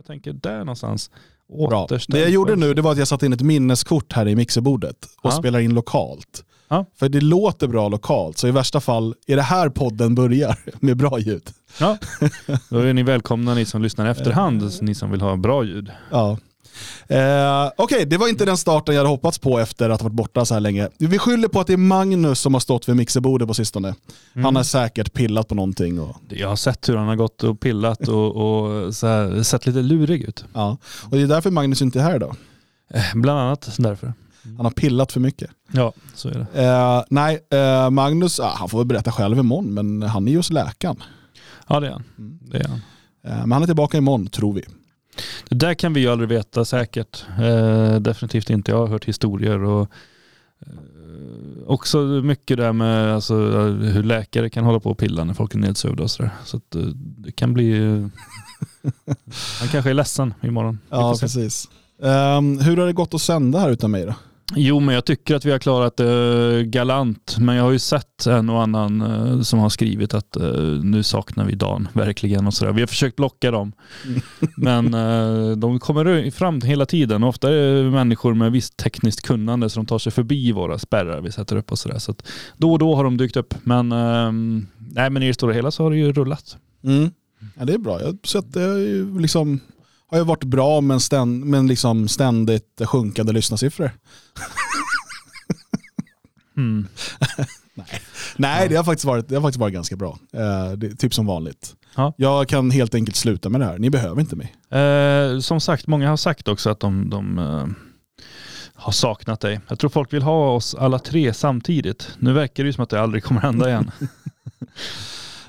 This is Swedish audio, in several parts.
Jag tänker där någonstans. Bra. Det jag gjorde nu det var att jag satte in ett minneskort här i mixerbordet och Ja. spelar in lokalt. Ja. För det låter bra lokalt, så i värsta fall är det här podden börjar med bra ljud. Ja, då är ni välkomna ni som lyssnar efterhand, ni som vill ha bra ljud. Ja. Eh, Okej, det var inte den starten jag hade hoppats på efter att ha varit borta så här länge. Vi skyller på att det är Magnus som har stått vid mixerbordet på sistone. Han har säkert pillat på någonting. Och, Jag har sett hur han har gått och pillat och, och så här, sett lite lurig ut. ja. och det är därför Magnus inte är här idag. Eh, Bland annat därför. Han har pillat för mycket. Ja, så är det. Eh, nej, eh, Magnus, ah, han får väl berätta själv imorgon, men han är ju hos läkaren. Ja det är han. Mm. Det, är han. Eh, men han är tillbaka imorgon, tror vi. Det där kan vi ju aldrig veta säkert. Eh, definitivt inte. Jag har hört historier och eh, också mycket där med alltså, hur läkare kan hålla på och pilla när folk är nedsövda och sådär. Så att, eh, det kan bli... han kanske är ledsen imorgon. Ja, precis. Ehm, hur har det gått att sända här utan mig då? Jo, men jag tycker att vi har klarat det galant. Men jag har ju sett en och annan eh, som har skrivit att eh, nu saknar vi Dan, verkligen. och sådär. Vi har försökt blocka dem. Men eh, de kommer fram hela tiden. Ofta är det människor med visst tekniskt kunnande som tar sig förbi våra spärrar vi sätter upp och sådär. Så att då och då har de dykt upp. Men, eh, nej, men i det stora hela så har det ju rullat. Mm. Ja, det är bra. Jag har sett det liksom, har ju varit bra men, ständ, men liksom ständigt sjunkande lyssnarsiffror. Mm. Nej, det har faktiskt varit, det har faktiskt varit ganska bra. Eh, det, typ som vanligt. Ja. Jag kan helt enkelt sluta med det här. Ni behöver inte mig. Eh, som sagt, många har sagt också att de, de eh, har saknat dig. Jag tror folk vill ha oss alla tre samtidigt. Nu verkar det ju som att det aldrig kommer hända igen.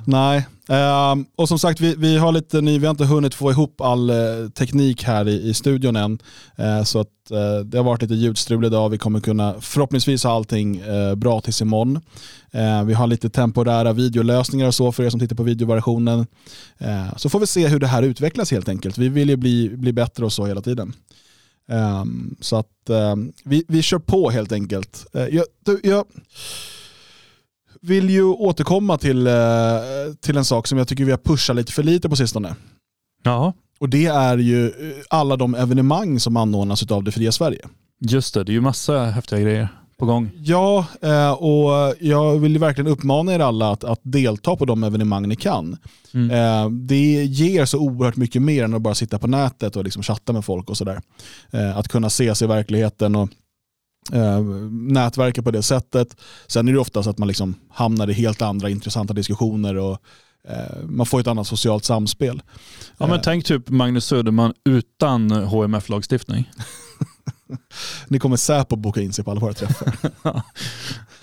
Nej, Ehm, och som sagt vi, vi har lite ny, vi har inte hunnit få ihop all eh, teknik här i, i studion än. Eh, så att eh, det har varit lite ljudstrul idag. Vi kommer kunna förhoppningsvis ha allting eh, bra tills imorgon. Eh, vi har lite temporära videolösningar och så för er som tittar på videoversionen. Eh, så får vi se hur det här utvecklas helt enkelt. Vi vill ju bli, bli bättre och så hela tiden. Ehm, så att ehm, vi, vi kör på helt enkelt. Eh, jag, du, jag vill ju återkomma till, eh, till en sak som jag tycker vi har pushat lite för lite på sistone. Ja, Och det är ju eh, alla de evenemang som anordnas av det fria Sverige. just det. Det är ju massa häftiga grejer på gång. Ja, eh, och jag vill verkligen uppmana er alla att, att delta på de evenemang ni kan. Mm. Det ger så oerhört mycket mer än att bara sitta på nätet och liksom chatta med folk och sådär. Att kunna ses i verkligheten och eh, nätverka på det sättet. Sen är det ofta så att man liksom hamnar i helt andra intressanta diskussioner och eh, man får ett annat socialt samspel. Ja, men Eh, tänk typ Magnus Söderman utan HMF-lagstiftning. Ni kommer Säpo boka in sig på alla våra träffar.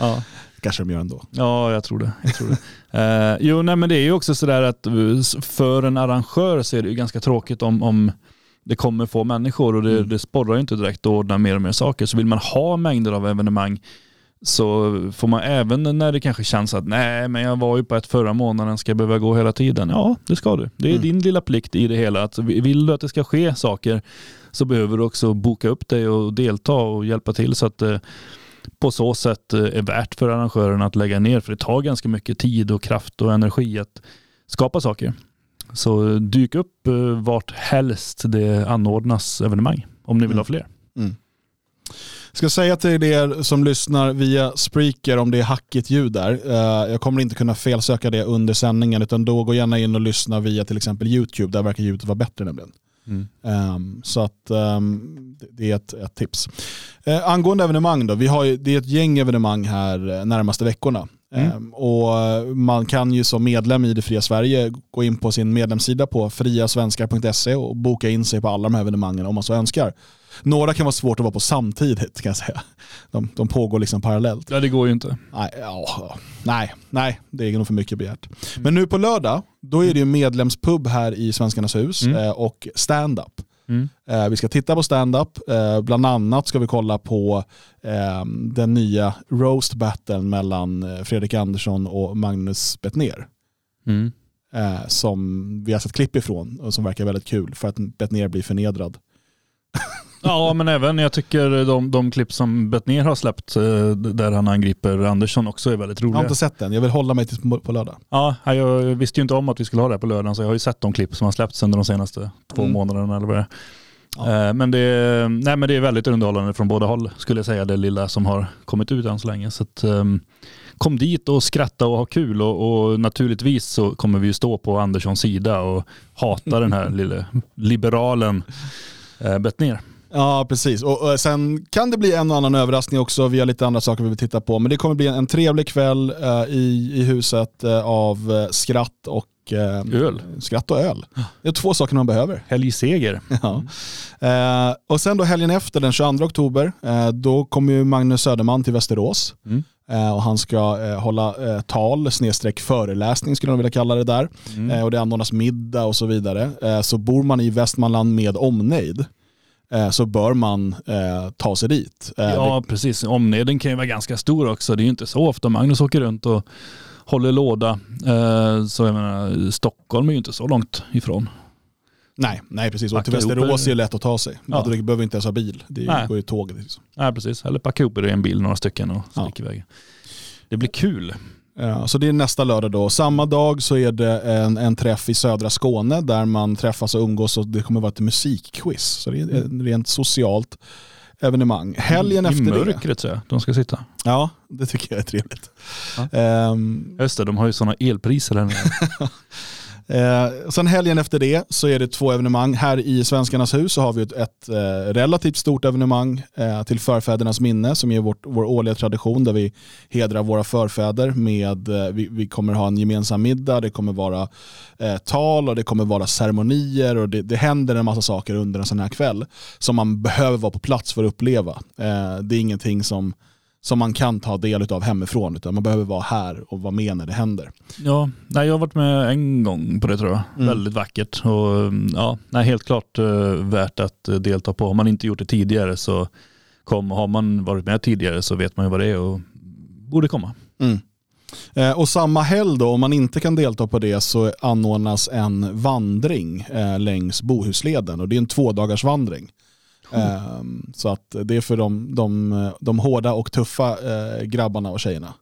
Ja. kanske de gör ändå. Ja, jag tror det. Jag tror det. Eh, jo, nej, men det är ju också sådär att eh, för en arrangör så är det ju ganska tråkigt om, om det kommer få människor och det, Mm. det sporrar ju inte direkt att ordna mer och mer saker. Så vill man ha mängder av evenemang så får man även när det kanske känns att nej men jag var ju på ett förra månaden, ska jag behöva gå hela tiden? Ja det ska du. Det är Mm. din lilla plikt i det hela. Att vill du att det ska ske saker så behöver du också boka upp dig och delta och hjälpa till så att det på så sätt eh, är värt för arrangören att lägga ner. För det tar ganska mycket tid och kraft och energi att skapa saker. Så dyk upp eh, vart helst det anordnas evenemang om ni vill Mm. ha fler. Ska säga till er som lyssnar via Spreaker om det är hackigt ljud där. Eh, Jag kommer inte kunna felsöka det under sändningen utan då gå gärna in och lyssna via till exempel YouTube. Där verkar ljudet vara bättre nämligen. Ehm, så att ehm, det- är ett, ett tips. Uh, angående evenemang då, vi har ju, det är ett gäng evenemang här närmaste veckorna. Mm. Ehm, och man kan ju som medlem i det fria Sverige gå in på sin medlemssida på friasvenskar.se och boka in sig på alla de här evenemangen om man så önskar. Några kan vara svårt att vara på samtidigt kan jag säga. De, de pågår liksom parallellt. Ja det går ju inte. Nej, ja, nej, nej, det är nog för mycket begärt. Men nu på lördag, då är det ju medlemspub här i Svenskarnas hus Mm. eh, och stand-up. Mm. Eh, vi ska titta på stand-up, eh, bland annat ska vi kolla på eh, den nya roast battlen mellan Fredrik Andersson och Magnus Bettner. Mm. Som vi har sett klipp ifrån och som verkar väldigt kul för att Bettner blir förnedrad. Ja, men även jag tycker de, de klipp som Bettner har släppt eh, där han angriper Andersson också är väldigt roliga. Jag har inte sett den, jag vill hålla mig till på lördag. Ja, jag visste ju inte om att vi skulle ha det här på lördagen så jag har ju sett de klipp som har släppts under de senaste två Mm. månaderna eller vad det är. Ja. Eh, Men det nej, men det är väldigt underhållande från båda håll skulle jag säga, det lilla som har kommit ut än så länge. Så att, ehm, kom dit och skratta och ha kul och, och naturligtvis så kommer vi ju stå på Anderssons sida och hata den här lille liberalen eh, Bettner. Ja, precis. Och, och sen kan det bli en och annan överraskning också. Vi har lite andra saker vi vill titta på. Men det kommer bli en, en trevlig kväll eh, i, i huset eh, av eh, skratt och eh, Öl. Skratt och öl. Det är två saker man behöver. Helgseger. Ja. Eh, och sen då helgen efter, den 22 oktober, eh, då kommer ju Magnus Söderman till Västerås. Mm. Eh, och han ska eh, hålla tal, snedstreck föreläsning skulle man vilja kalla det där. Mm. Och det anordnas middag och så vidare. Så bor man i Västmanland med omnejd så bör man eh, ta sig dit. Eh, Ja, precis. Omneden kan ju vara ganska stor också. Det är ju inte så ofta Magnus åker runt och håller låda. Eh, Så jag menar, Stockholm är ju inte så långt ifrån. Nej, nej precis. Och till Västerås det. är lätt att ta sig. Ja. Du behöver inte ens ha bil. Det Nej. går ju tåg. Liksom. Nej, precis. Eller packa ihop det i en bil, några stycken och Ja. stick iväg. Det blir kul. Eh, Så det är nästa lördag då. Samma dag så är det en, en träff i södra Skåne där man träffas och umgås och det kommer vara ett musikquiz. Så det är ett rent socialt evenemang. Helgen I efter det. mörkret tror jag de ska sitta. Ja, det tycker jag är trevligt. Ja. Ehm, Just det, de har ju sådana elpriser nere. Eh, sen helgen efter det så är det två evenemang. Här i Svenskarnas hus så har vi ett, ett eh, relativt stort evenemang eh, till förfädernas minne som är vårt, vår årliga tradition där vi hedrar våra förfäder med, eh, vi, vi kommer ha en gemensam middag, det kommer vara eh, tal och det kommer vara ceremonier och det, det händer en massa saker under en sån här kväll som man behöver vara på plats för att uppleva. Eh, det är ingenting som som man kan ta del av hemifrån utan man behöver vara här och vara med när det händer. Ja, nej, jag har varit med en gång på det tror jag. Mm. Väldigt vackert och ja, nej, helt klart eh, värt att eh, delta på. Har man inte gjort det tidigare så kom. Har man varit med tidigare så vet man ju vad det är och borde komma. Mm. Eh, och samma helg då, om man inte kan delta på det så anordnas en vandring längs Bohusleden och det är en tvådagars Eh, så att det är för de, de, de hårda och tuffa eh, grabbarna och tjejerna.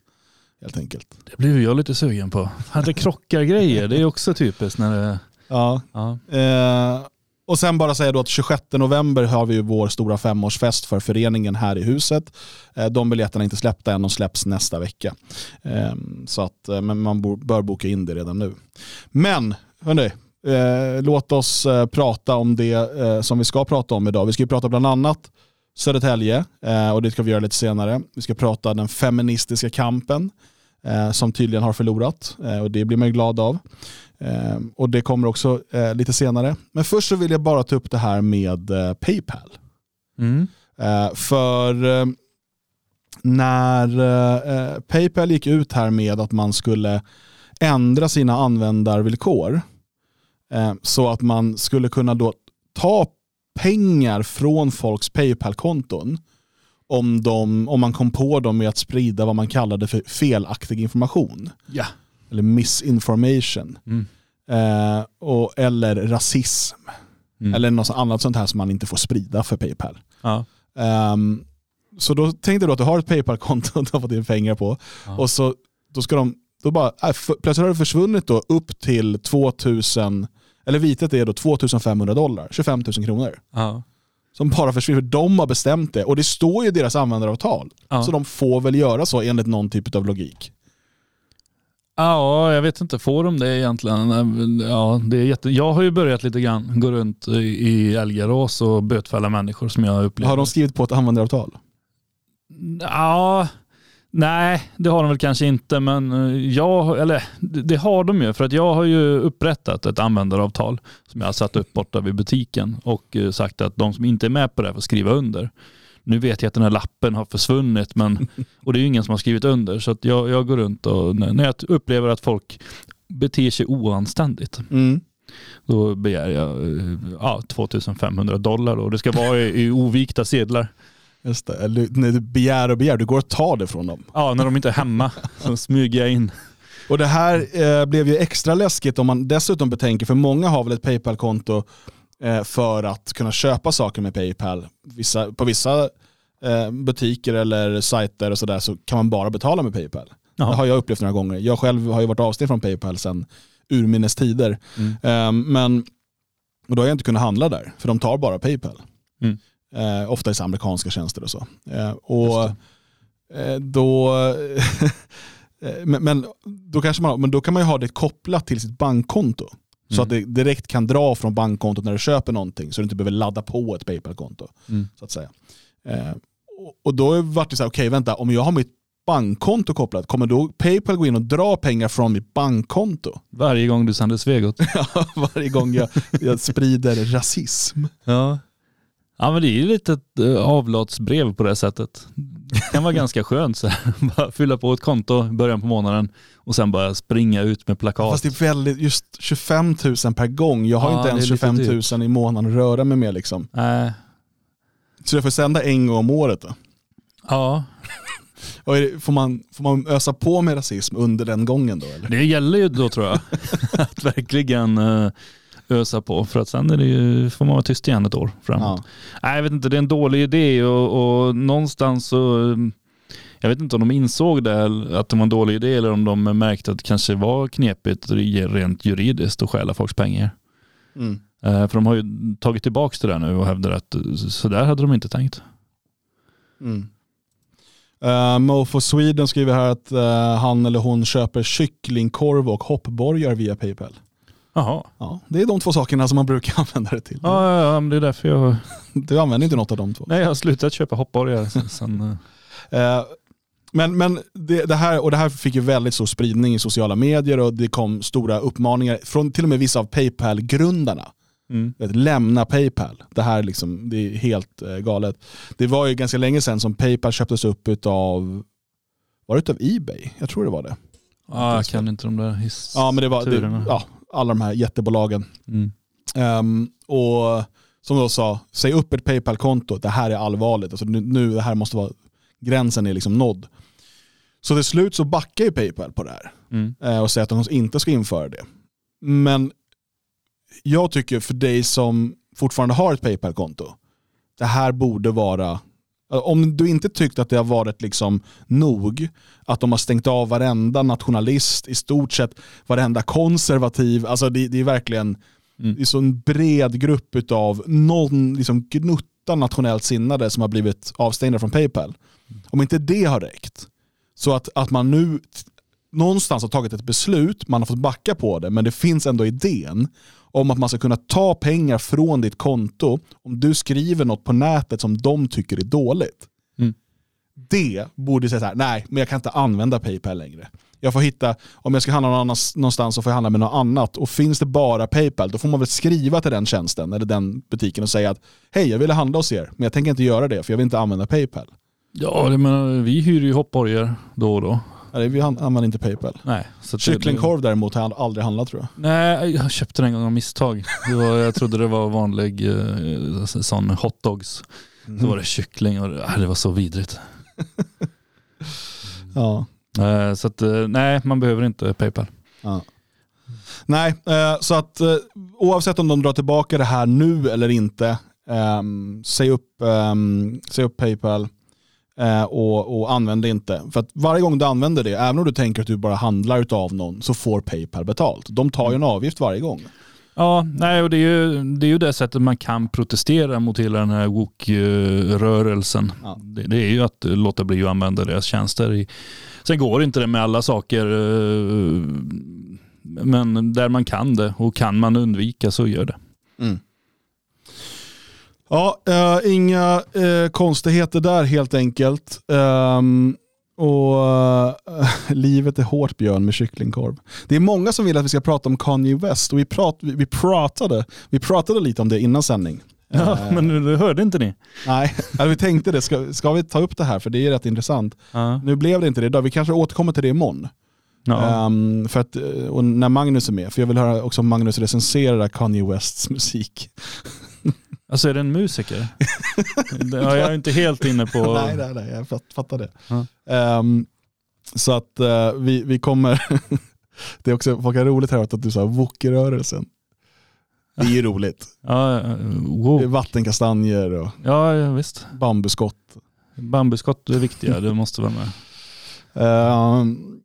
Helt enkelt. Det blev jag lite sugen på. Att det krockar grejer, det är också typiskt när det... Ja. Ja. Eh, och sen bara säga då att 26 november har vi ju vår stora femårsfest för föreningen här i huset. Eh, de biljetterna är inte släppta än, de släpps nästa vecka. Eh, så att, men man bör boka in det redan nu. Men, hörni, eh, låt oss eh, prata om det eh, som vi ska prata om idag. Vi ska ju prata bland annat Södertälje eh, och det ska vi göra lite senare. Vi ska prata den feministiska kampen eh, som tydligen har förlorat och det blir man ju glad av. Och det kommer också lite senare. Men först så vill jag bara ta upp det här med Paypal. Mm. För när Paypal gick ut här med att man skulle ändra sina användarvillkor så att man skulle kunna då ta pengar från folks Paypal-konton om, de, om man kom på dem med att sprida vad man kallade för felaktig information. Ja. Eller misinformation. Mm. Eh, och, eller rasism. Mm. Eller något annat sånt här som man inte får sprida för Paypal. Ja. Ehm, så då tänkte du att du har ett Paypal-konto och du har fått in pengar på. Ja. Och så då ska de, då bara, äh, plötsligt har det försvunnit då upp till 2000, eller vitet är då 2500 dollar, 25 000 kronor. Ja. Som bara försvinner, för de har bestämt det. Och det står ju i deras användaravtal. Ja. Så de får väl göra så enligt någon typ av logik. Ja, jag vet inte. Får de det egentligen? Ja, det är jätte... Jag har ju börjat lite grann gå runt i älgarås och bötfälla människor som jag upplever. Har de skrivit på ett användaravtal? Ja, nej det har de väl kanske inte men eh, jag, eller det har de ju för att jag har ju upprättat ett användaravtal som jag har satt upp borta vid butiken och eh, sagt att de som inte är med på det här får skriva under. Nu vet jag att den här lappen har försvunnit men, och det är ju ingen som har skrivit under så jag, jag går runt och när när jag upplever att folk beter sig oanständigt Mm. då begär jag eh, ja, 2500 dollar och det ska vara i, i ovikta sedlar. Just det. Eller, när du begär och begär, du går och tar det från dem. Ja, när de inte är hemma så smyger jag in. Och det här eh, blev ju extra läskigt om man dessutom betänker, för många har väl ett Paypal-konto eh, för att kunna köpa saker med Paypal. Vissa, på vissa eh, butiker eller sajter och sådär så kan man bara betala med Paypal. Jaha. Det har jag upplevt några gånger. Jag själv har ju varit avstängd från Paypal sedan urminnes tider. Mm. Eh, men och då har jag inte kunnat handla där, för de tar bara Paypal. Mm. Eh, ofta i amerikanska tjänster och så. Eh, och eh, då, eh, men, men, då kanske man, men då kan man ju ha det kopplat till sitt bankkonto. Så Mm. att det direkt kan dra från bankkontot när du köper någonting så du inte behöver ladda på ett Paypal-konto. Mm. Så att säga. Eh, och, då vart det så här, okej vänta, om jag har mitt bankkonto kopplat, kommer då Paypal gå in och dra pengar från mitt bankkonto? Varje gång du sänder Svegot. Varje gång jag, jag sprider rasism. Ja. Ja men det är ju lite ett eh, avlatsbrev på det sättet. Det kan vara ganska skönt så. Bara fylla på ett konto i början på månaden och sen bara springa ut med plakat. Fast det är väldigt, just 25 000 per gång. Jag har Ja, inte ens det är lite 25 000 i månaden att röra mig med. Liksom. Nej. Så jag får sända en gång om året. Då. Ja, det, får, man, får man ösa på med rasism under den gången då? Eller? det gäller ju då tror jag. att verkligen eh, ösa på för att sen är det ju, får man vara tyst igen ett år framåt. Ja. Nej, jag vet inte, det är en dålig idé och, och någonstans så eh, jag vet inte om de insåg det, att det var en dålig idé eller om de märkte att det kanske var knepigt rent juridiskt att stjäla folks pengar. Mm. Eh, För de har ju tagit tillbaka det där nu och hävdar att så där hade de inte tänkt. Mm. Uh, Mofo Sweden skriver här att eh, han eller hon köper kycklingkorv och hoppborgar via Paypal. Jaha. Ja, det är de två sakerna som man brukar använda det till. Ja, ja, ja, men det är därför jag... Du använder inte något av de två. Nej, jag har slutat köpa hoppborgar sen. sen eh, Eh, men men det, det, här, och det här fick ju väldigt stor spridning i sociala medier och det kom stora uppmaningar från till och med vissa av Paypal-grundarna. mm. Lämna Paypal. Det här liksom, det är helt eh, galet. Det var ju ganska länge sedan som Paypal köptes upp av, var det utav Ebay? Jag tror det var det. Ja, jag kan inte de där his- Ja men det var det, ja, alla de här jättebolagen. Mm. Ehm, och som då sa, säg upp ett Paypal-konto, det här är allvarligt. Alltså nu, nu det här måste vara, gränsen är liksom nådd. Så till slut så backar ju Paypal på det här Mm. eh, och säger att de inte ska införa det. Men jag tycker för dig som fortfarande har ett Paypal-konto, det här borde vara, om du inte tyckte att det har varit liksom nog, att de har stängt av varenda nationalist, i stort sett varenda konservativ, alltså det, det är verkligen Mm. det är så en bred grupp av någon liksom gnutta nationellt sinnade som har blivit avstängda från Paypal. Om inte det har räckt, så att, att man nu någonstans har tagit ett beslut, man har fått backa på det, men det finns ändå idén om att man ska kunna ta pengar från ditt konto om du skriver något på nätet som de tycker är dåligt. Mm. Det borde säga så här, nej, men jag kan inte använda Paypal längre. Jag får hitta, om jag ska handla någon annans, någonstans så får jag handla med något annat. Och finns det bara Paypal, då får man väl skriva till den tjänsten eller den butiken och säga att hej, jag ville handla hos er, men jag tänker inte göra det för jag vill inte använda Paypal. Ja, det menar, vi hyr ju hoppborgar då och då. Nej, vi an- använder inte Paypal. Nej. Så det- Kycklingkorv däremot har jag aldrig handlat tror jag. Nej, jag köpte den en gång av misstag. Var, jag trodde det var vanlig eh, sån hotdogs. Så var det kyckling och det, det var så vidrigt. Ja. Eh, Så att, eh, nej, man behöver inte Paypal. Ja. Nej, eh, så att oavsett om de drar tillbaka det här nu eller inte, ehm, säg, upp, ehm, säg upp Paypal och, och använd det inte. För att varje gång du använder det, även om du tänker att du bara handlar av någon, så får Paypal betalt. De tar ju en avgift varje gång. Ja, nej, och det är, ju, det är ju det sättet man kan protestera mot hela den här woke-rörelsen. Ja. Det, det är ju att låta bli att använda deras tjänster. I, sen går inte det med alla saker, eh, men där man kan det och kan man undvika så gör det. Ja, eh, inga eh, konstigheter där helt enkelt. Ehm, och eh, livet är hårt Björn med kycklingkorv. Det är många som vill att vi ska prata om Kanye West och vi, prat, vi, pratade, vi pratade lite om det innan sändning. Ja, Eh, men det hörde inte ni? Nej, alltså, vi tänkte det. Ska, ska vi ta upp det här? För det är rätt intressant. Ja. Nu blev det inte det idag. Vi kanske återkommer till det imorgon. Ja. Ehm, för att, eh, och när Magnus är med. För jag vill höra också Magnus recensera Kanye Wests musik. Alltså är det en musiker? Jag är inte helt inne på... nej, nej, nej, jag fatt- fattar det. Ja. Ehm, så att eh, vi, vi kommer... det är också folk har roligt här att du sa woke-rörelsen. Det är ju roligt. Ja, Det är vattenkastanjer och ja, ja visst. bambuskott. Bambuskott är viktiga, det måste vara med. Ehm,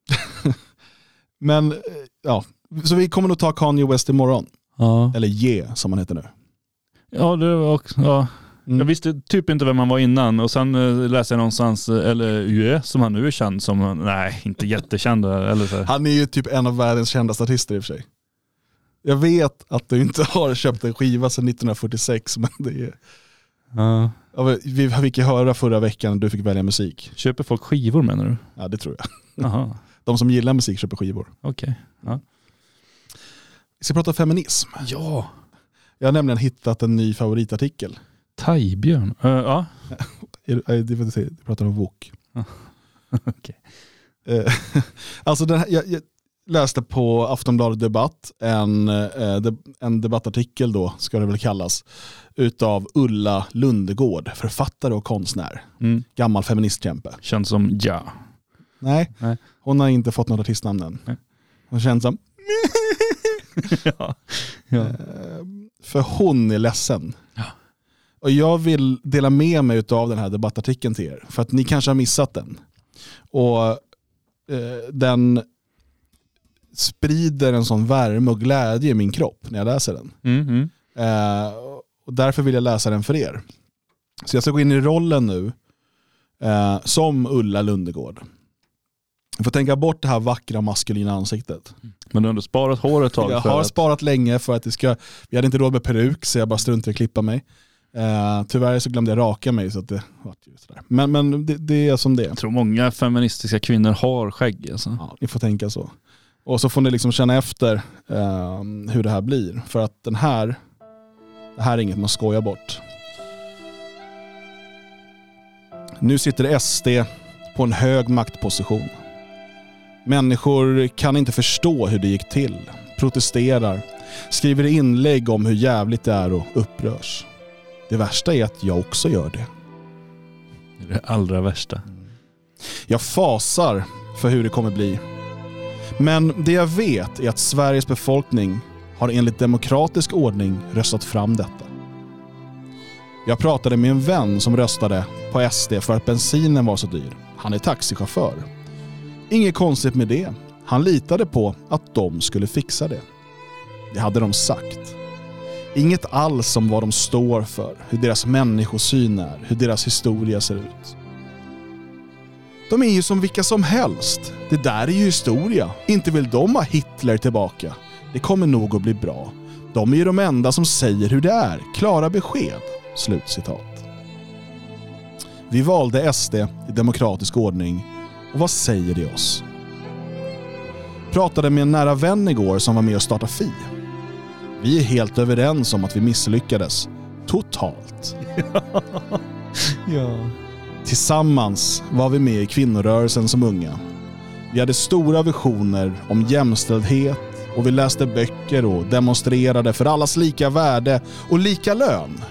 men, eh, ja. Så vi kommer nog ta Kanye West imorgon. Ja, Eller Ye som han heter nu. Ja, det var också, ja. Mm. Jag visste typ inte vem han var innan och sen eh, läste jag någonstans, eh, eller UE som han nu är känd som, eh, nej inte jättekänd eller så. Han är ju typ en av världens kändaste artister i och för sig. Jag vet att du inte har köpt en skiva sedan 1946, men det är... Ja. Ja, Vi fick ju höra förra veckan när du fick välja musik. Köper folk skivor menar du? Ja, det tror jag. Jaha, De som gillar musik köper skivor. okej. Vi ska prata feminism. Ja. Jag har nämligen hittat en ny favoritartikel. Thaibjörn. Uh, ja, Det är jag pratar om Wok. Okej. Eh, alltså den här, jag, jag läste på Aftonbladet Debatt en, eh, en debattartikel då, ska det väl kallas, utav Ulla Lundegård, författare och konstnär. mm. Gammal feministkämpe. känns som ja. Nej, Nej. hon har inte fått något artistnamn än. Nej. Hon känns som, ja. ja. eh, för hon är ledsen. Ja. Och jag vill dela med mig av den här debattartikeln till er, för att ni kanske har missat den. Och eh, den sprider en sån värme och glädje i min kropp när jag läser den. Mm, mm. Eh, och därför vill jag läsa den för er. Så jag ska gå in i rollen nu eh, som Ulla Lundegård. Jag får tänka bort det här vackra maskulina ansiktet. Men du har ändå sparat hår ett tag Jag har att, sparat länge för att det ska, vi hade inte råd med peruk så jag bara struntade i att klippa mig. Eh, tyvärr så glömde jag raka mig så att det vart ju sådär. Men, men det, det är som det jag tror många feministiska kvinnor har skägg alltså. Ja, ni får tänka så. Och så får ni liksom känna efter eh, hur det här blir. För att den här, det här är inget man skojar bort. Nu sitter SD på en hög maktposition. Människor kan inte förstå hur det gick till, protesterar, skriver inlägg om hur jävligt det är och upprörs. Det värsta är att jag också gör det. Det är det allra värsta. Jag fasar för hur det kommer bli. Men det jag vet är att Sveriges befolkning har enligt demokratisk ordning röstat fram detta. Jag pratade med en vän som röstade på SD för att bensinen var så dyr. Han är taxichaufför. Inget konstigt med det. Han litade på att de skulle fixa det. Det hade de sagt. Inget alls om vad de står för, hur deras människosyn är, hur deras historia ser ut. De är ju som vilka som helst. Det där är ju historia. Inte vill de ha Hitler tillbaka. Det kommer nog att bli bra. De är ju de enda som säger hur det är. Klara besked. Slutcitat. Vi valde SD i demokratisk ordning. Och vad säger det oss? Pratade med en nära vän igår som var med och startade Fi. Vi är helt överens om att vi misslyckades. Totalt. Ja. Tillsammans var vi med i kvinnorörelsen som unga. Vi hade stora visioner om jämställdhet och vi läste böcker och demonstrerade för allas lika värde och lika lön.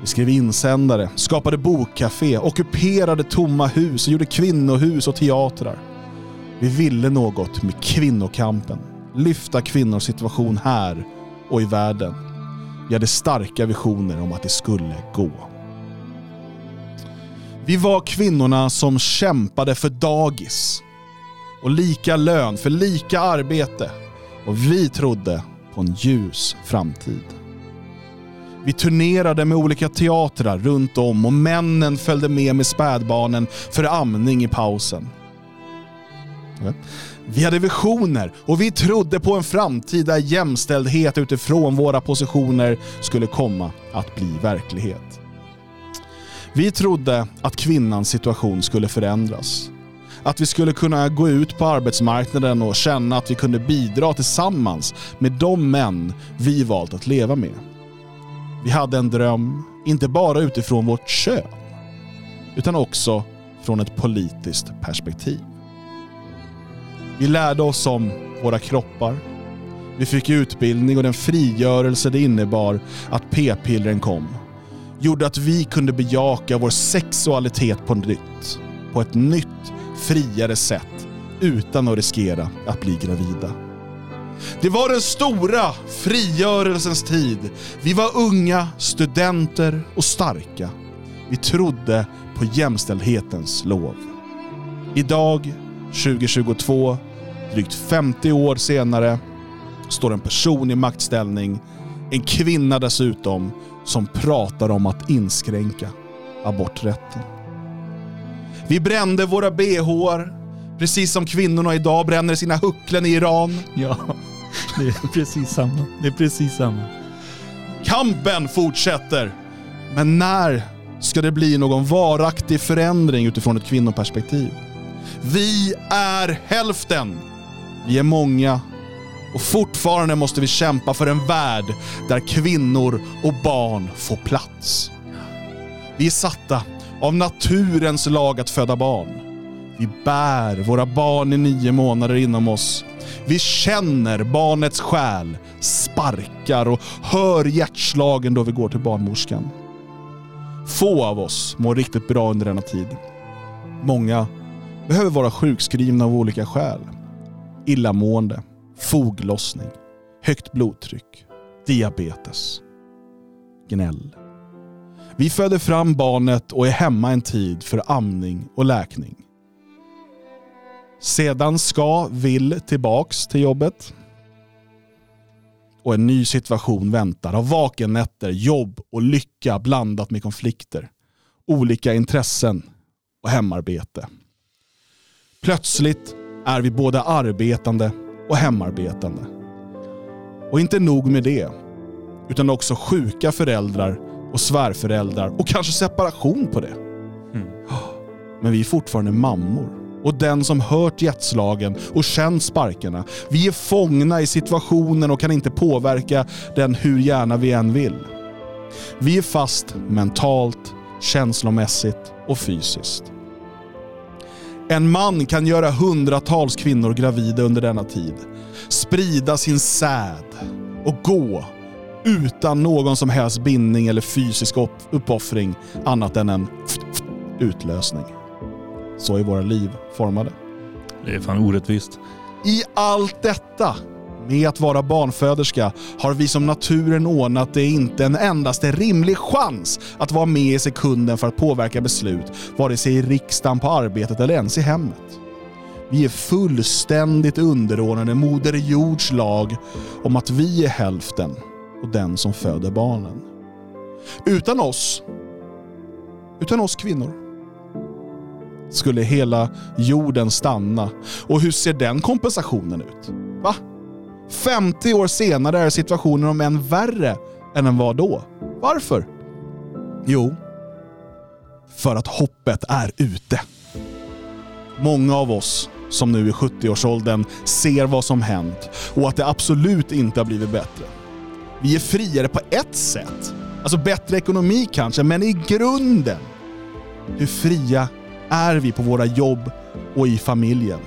Vi skrev insändare, skapade bokcafé, ockuperade tomma hus och gjorde kvinnohus och teatrar. Vi ville något med kvinnokampen, lyfta kvinnors situation här och i världen. Vi hade starka visioner om att det skulle gå. Vi var kvinnorna som kämpade för dagis och lika lön för lika arbete. Och vi trodde på en ljus framtid. Vi turnerade med olika teatrar runt om och männen följde med med spädbarnen för amning i pausen. Vi hade visioner och vi trodde på en framtid där jämställdhet utifrån våra positioner skulle komma att bli verklighet. Vi trodde att kvinnans situation skulle förändras. Att vi skulle kunna gå ut på arbetsmarknaden och känna att vi kunde bidra tillsammans med de män vi valt att leva med. Vi hade en dröm, inte bara utifrån vårt kön, utan också från ett politiskt perspektiv. Vi lärde oss om våra kroppar. Vi fick utbildning och den frigörelse det innebar att p-pillren kom gjorde att vi kunde bejaka vår sexualitet på nytt. På ett nytt, friare sätt utan att riskera att bli gravida. Det var den stora frigörelsens tid. Vi var unga, studenter och starka. Vi trodde på jämställdhetens lov. Idag, 2022, drygt 50 år senare, står en person i maktställning, en kvinna dessutom, som pratar om att inskränka aborträtten. Vi brände våra bhar, precis som kvinnorna idag bränner sina hucklen i Iran. Ja, det är precis samma. Det är precis samma. Kampen fortsätter. Men när ska det bli någon varaktig förändring utifrån ett kvinnoperspektiv? Vi är hälften. Vi är många. Och fortfarande måste vi kämpa för en värld där kvinnor och barn får plats. Vi är satta av naturens lag att föda barn. Vi bär våra barn i nio månader inom oss. Vi känner barnets själ, sparkar och hör hjärtslagen då vi går till barnmorskan. Få av oss mår riktigt bra under denna tid. Många behöver vara sjukskrivna av olika skäl. Illamående, foglossning, högt blodtryck, diabetes. Gnäll. Vi föder fram barnet och är hemma en tid för amning och läkning. Sedan ska, vill tillbaks till jobbet. Och en ny situation väntar av vakennätter, jobb och lycka blandat med konflikter. Olika intressen och hemarbete. Plötsligt är vi både arbetande och hemarbetande. Och inte nog med det, utan också sjuka föräldrar och svärföräldrar och kanske separation på det. Mm. Men vi är fortfarande mammor. Och den som hört jetslagen och känt sparkarna. Vi är fångna i situationen och kan inte påverka den hur gärna vi än vill. Vi är fast mentalt, känslomässigt och fysiskt. En man kan göra hundratals kvinnor gravida under denna tid. Sprida sin säd och gå utan någon som helst bindning eller fysisk uppoffring annat än en utlösning. Så är våra liv formade. Det är fan orättvist. I allt detta med att vara barnföderska har vi som naturen ordnat det inte en endaste rimlig chans att vara med i sekunden för att påverka beslut, vare sig i riksdagen, på arbetet eller ens i hemmet. Vi är fullständigt underordnade Moder Jords lag om att vi är hälften och den som föder barnen. Utan oss, utan oss kvinnor, skulle hela jorden stanna. Och hur ser den kompensationen ut? Va? 50 år senare är situationen om än värre än den var då. Varför? Jo, för att hoppet är ute. Många av oss som nu i 70-årsåldern ser vad som hänt och att det absolut inte har blivit bättre. Vi är friare på ett sätt. Alltså bättre ekonomi kanske, men i grunden. Hur fria är vi på våra jobb och i familjen?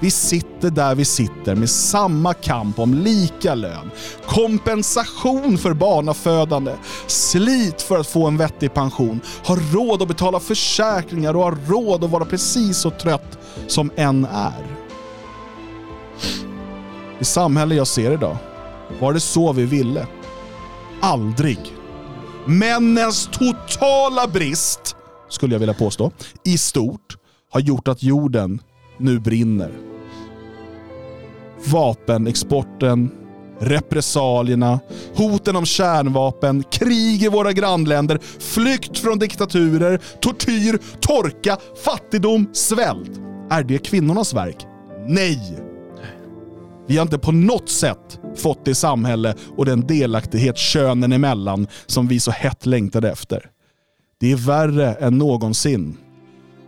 Vi sitter där vi sitter med samma kamp om lika lön, kompensation för barnafödande, slit för att få en vettig pension, har råd att betala försäkringar och har råd att vara precis så trött som en är. Det samhälle jag ser idag, var det så vi ville? Aldrig. Männens totala brist, skulle jag vilja påstå, i stort har gjort att jorden nu brinner. Vapenexporten, repressalierna, hoten om kärnvapen, krig i våra grannländer, flykt från diktaturer, tortyr, torka, fattigdom, svält. Är det kvinnornas verk? Nej! Vi har inte på något sätt fått det samhälle och den delaktighet könen emellan som vi så hett längtade efter. Det är värre än någonsin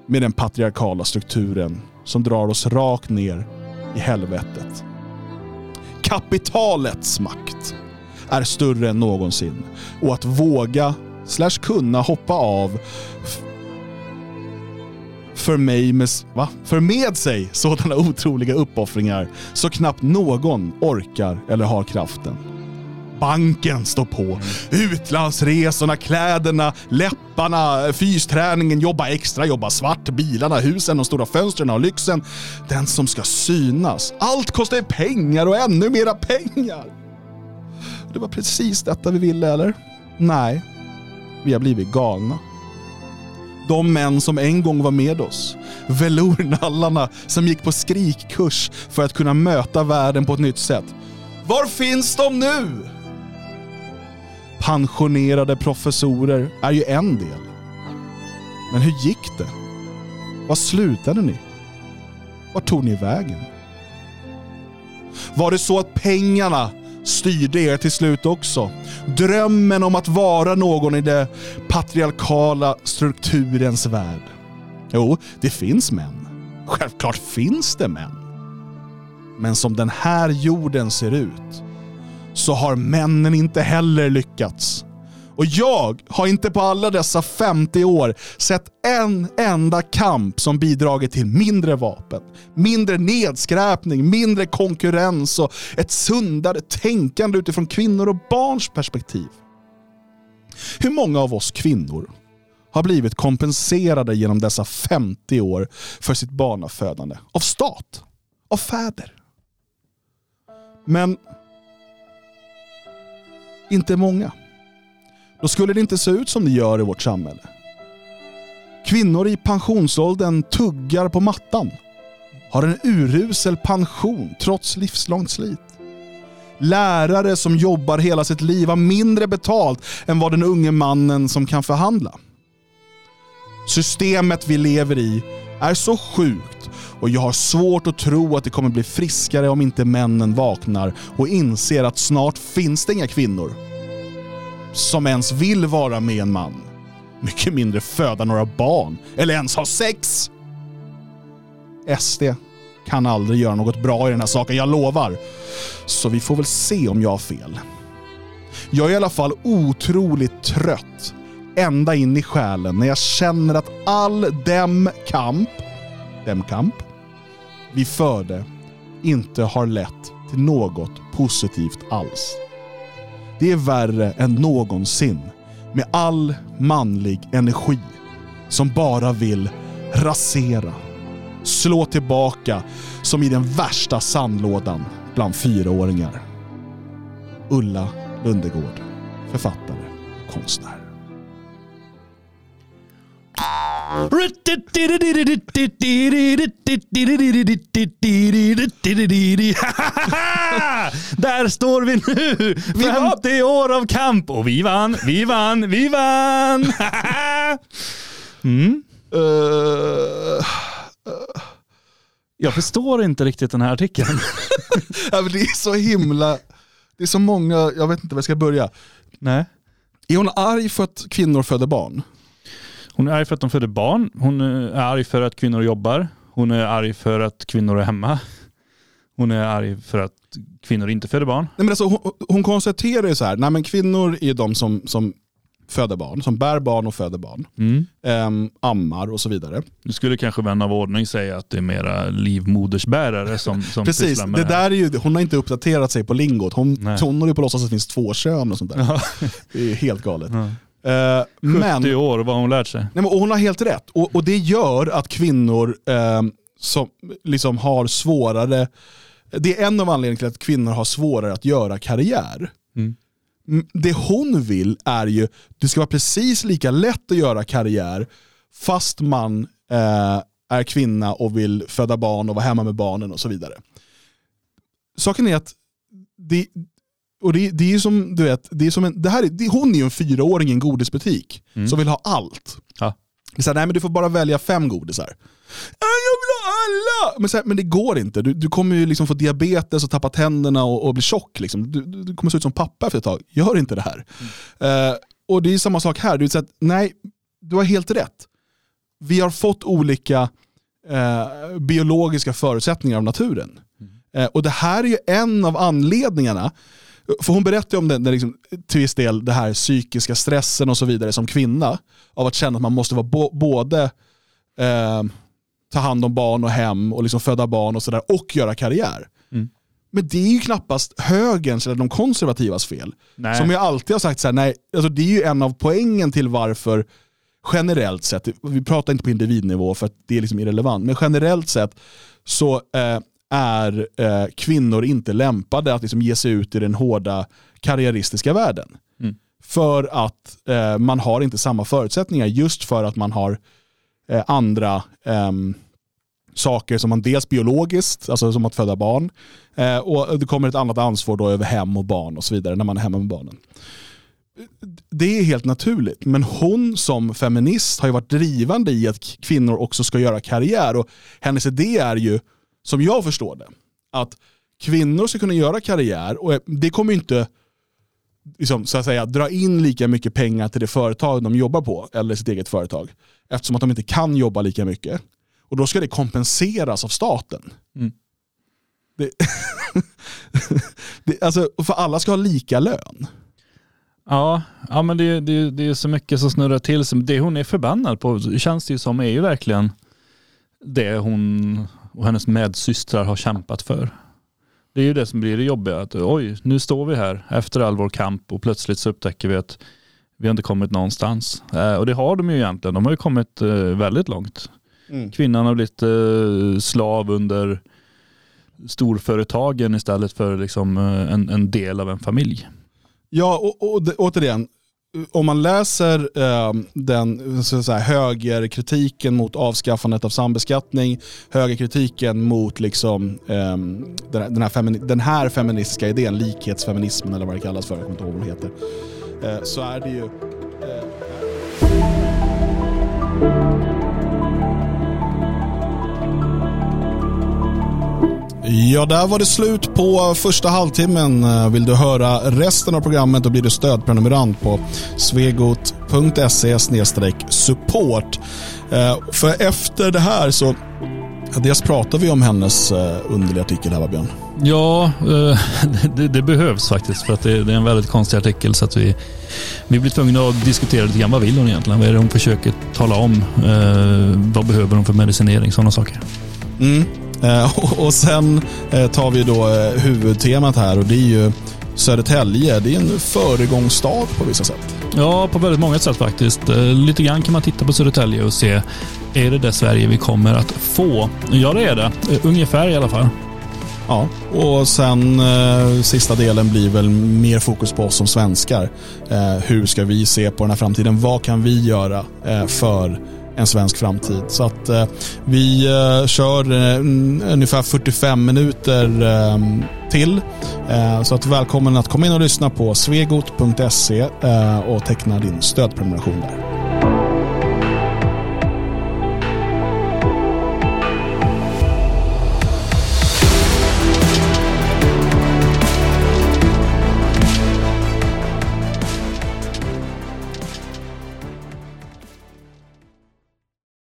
med den patriarkala strukturen som drar oss rakt ner i helvetet. Kapitalets makt är större än någonsin och att våga slash kunna hoppa av för, mig med, va? för med sig sådana otroliga uppoffringar så knappt någon orkar eller har kraften. Banken står på. Utlandsresorna, kläderna, läpparna, fysträningen, jobba extra, jobba svart, bilarna, husen, de stora fönstren och lyxen. Den som ska synas. Allt kostar pengar och ännu mera pengar. Det var precis detta vi ville, eller? Nej, vi har blivit galna. De män som en gång var med oss. Velournallarna som gick på skrikkurs för att kunna möta världen på ett nytt sätt. Var finns de nu? Pensionerade professorer är ju en del. Men hur gick det? Var slutade ni? Var tog ni vägen? Var det så att pengarna styrde er till slut också? Drömmen om att vara någon i den patriarkala strukturens värld. Jo, det finns män. Självklart finns det män. Men som den här jorden ser ut så har männen inte heller lyckats. Och jag har inte på alla dessa 50 år sett en enda kamp som bidragit till mindre vapen, mindre nedskräpning, mindre konkurrens och ett sundare tänkande utifrån kvinnor och barns perspektiv. Hur många av oss kvinnor har blivit kompenserade genom dessa 50 år för sitt barnafödande? Av stat? Av fäder? Men inte många. Då skulle det inte se ut som det gör i vårt samhälle. Kvinnor i pensionsåldern tuggar på mattan. Har en urusel pension trots livslångt slit. Lärare som jobbar hela sitt liv har mindre betalt än vad den unge mannen som kan förhandla. Systemet vi lever i är så sjukt och jag har svårt att tro att det kommer bli friskare om inte männen vaknar och inser att snart finns det inga kvinnor som ens vill vara med en man. Mycket mindre föda några barn eller ens ha sex. SD kan aldrig göra något bra i den här saken, jag lovar. Så vi får väl se om jag har fel. Jag är i alla fall otroligt trött ända in i själen när jag känner att all dem kamp, dem kamp vi förde inte har lett till något positivt alls. Det är värre än någonsin med all manlig energi som bara vill rasera, slå tillbaka som i den värsta sandlådan bland fyraåringar. Ulla Lundegård, författare och konstnär. Där står vi nu! 50 år av kamp och vi vann, vi vann, vi vann! mm. Uh, Jag förstår inte riktigt den här artikeln. ja, det är så himla... Det är så många, jag vet inte var jag ska börja. Nej. Är hon arg för att kvinnor föder barn? Hon är arg för att de föder barn. Hon är arg för att kvinnor jobbar. Hon är arg för att kvinnor är hemma. Hon är arg för att kvinnor inte föder barn. Nej, men alltså, hon, hon konstaterar ju så här, nej, men kvinnor är de som, som föder barn, som bär barn och föder barn. Mm. Ehm, ammar och så vidare. Nu skulle kanske vän av ordning säga att det är mera livmodersbärare som, som Precis, med det där är ju, hon har inte uppdaterat sig på lingot. Hon, hon håller ju på att låtsas att det finns två kön och sånt där. Det är helt galet. Ja. Eh, 70 men, år, vad har hon lärt sig? nej, men hon har helt rätt. Och, och det gör att kvinnor ehm, som liksom har svårare, det är en av anledningarna till att kvinnor har svårare att göra karriär. Mm, Det hon vill är ju, det ska vara precis lika lätt att göra karriär fast man eh, är kvinna och vill föda barn och vara hemma med barnen och så vidare. Saken är att det, och det, det är som du vet, det är som en, det här är, det, hon är ju en fyraåring i en godisbutik Mm. som vill ha allt. Ja. Så här, nej men du får bara välja fem godisar. "Ja, Jag vill ha alla! Men, så här, men det går inte. Du, du kommer ju liksom få diabetes och tappa tänderna och, och bli tjock. Liksom. Du, du, kommer se ut som pappa efter ett tag. Gör inte det här. Eh, och det är samma sak här. Du, så att, nej, du har helt rätt. Vi har fått olika eh, biologiska förutsättningar av naturen. Eh, och det här är ju en av anledningarna för hon berättar ju om den, den liksom, till viss del det här psykiska stressen och så vidare som kvinna. Av att känna att man måste vara bo, både eh, ta hand om barn och hem och liksom föda barn och sådär och göra karriär. Mm. Men det är ju knappast högerns eller de konservativas fel. Nej. Som jag alltid har sagt, så här, nej, alltså det är ju en av poängen till varför generellt sett, vi pratar inte på individnivå för att det är liksom irrelevant, men generellt sett så eh, är eh, kvinnor inte lämpade att liksom ge sig ut i den hårda karriäristiska världen. Mm. För att eh, man har inte samma förutsättningar just för att man har eh, andra ehm, saker som man dels biologiskt, alltså som att föda barn, eh, och det kommer ett annat ansvar då över hem och barn och så vidare när man är hemma med barnen. Det är helt naturligt, men hon som feminist har ju varit drivande i att kvinnor också ska göra karriär och hennes idé är ju, som jag förstår det, att kvinnor ska kunna göra karriär och det kommer inte liksom, så att säga, dra in lika mycket pengar till det företag de jobbar på, eller sitt eget företag, eftersom att de inte kan jobba lika mycket. Och då ska det kompenseras av staten. Mm. Det, det, alltså, för alla ska ha lika lön. Ja, ja men det, det, det är så mycket som snurrar till. Det hon är förbannad på känns det ju som är ju verkligen det hon och hennes medsystrar har kämpat för. Det är ju det som blir det jobbiga. Att, oj, nu står vi här efter all vår kamp och plötsligt så upptäcker vi att vi har inte kommit någonstans. Eh, och det har de ju egentligen. De har ju kommit eh, väldigt långt. Mm. Kvinnan har blivit eh, slav under storföretagen istället för liksom, eh, en, en del av en familj. Ja, och, och återigen, om man läser eh, den så säga, högerkritiken mot avskaffandet av sambeskattning, högerkritiken mot liksom, eh, den, här femini den här feministiska idén, likhetsfeminismen eller vad det kallas för, jag kommer inte ihåg vad det heter, eh, så är det ju Ja, där var det slut på första halvtimmen. Vill du höra resten av programmet då blir du stödprenumerant på svegot.se support. Eh, för efter det här så dels pratar vi om hennes eh, underliga artikel här, Björn? Ja, eh, det, det, behövs faktiskt för att det, det, är en väldigt konstig artikel så att vi, vi blir tvungna att diskutera lite grann. Vad vill hon egentligen? Vad är det hon försöker tala om? vad behöver hon för medicinering? Sådana saker. Mm. Eh, och sen eh, tar vi då eh, huvudtemat här och det är ju Södertälje. Det är en föregångsstad på vissa sätt. Ja, på väldigt många sätt faktiskt. Lite grann kan man titta på Södertälje och se, är det det Sverige vi kommer att få? Ja, det är det. Ungefär i alla fall. Ja, och sen eh, sista delen blir väl mer fokus på oss som svenskar. Eh, hur ska vi se på den här framtiden? Vad kan vi göra eh, för en svensk framtid. Så att eh, vi eh, kör eh, ungefär 45 minuter eh, till. Eh, så att välkommen att komma in och lyssna på svegot.se eh, och teckna din stödprenumeration där.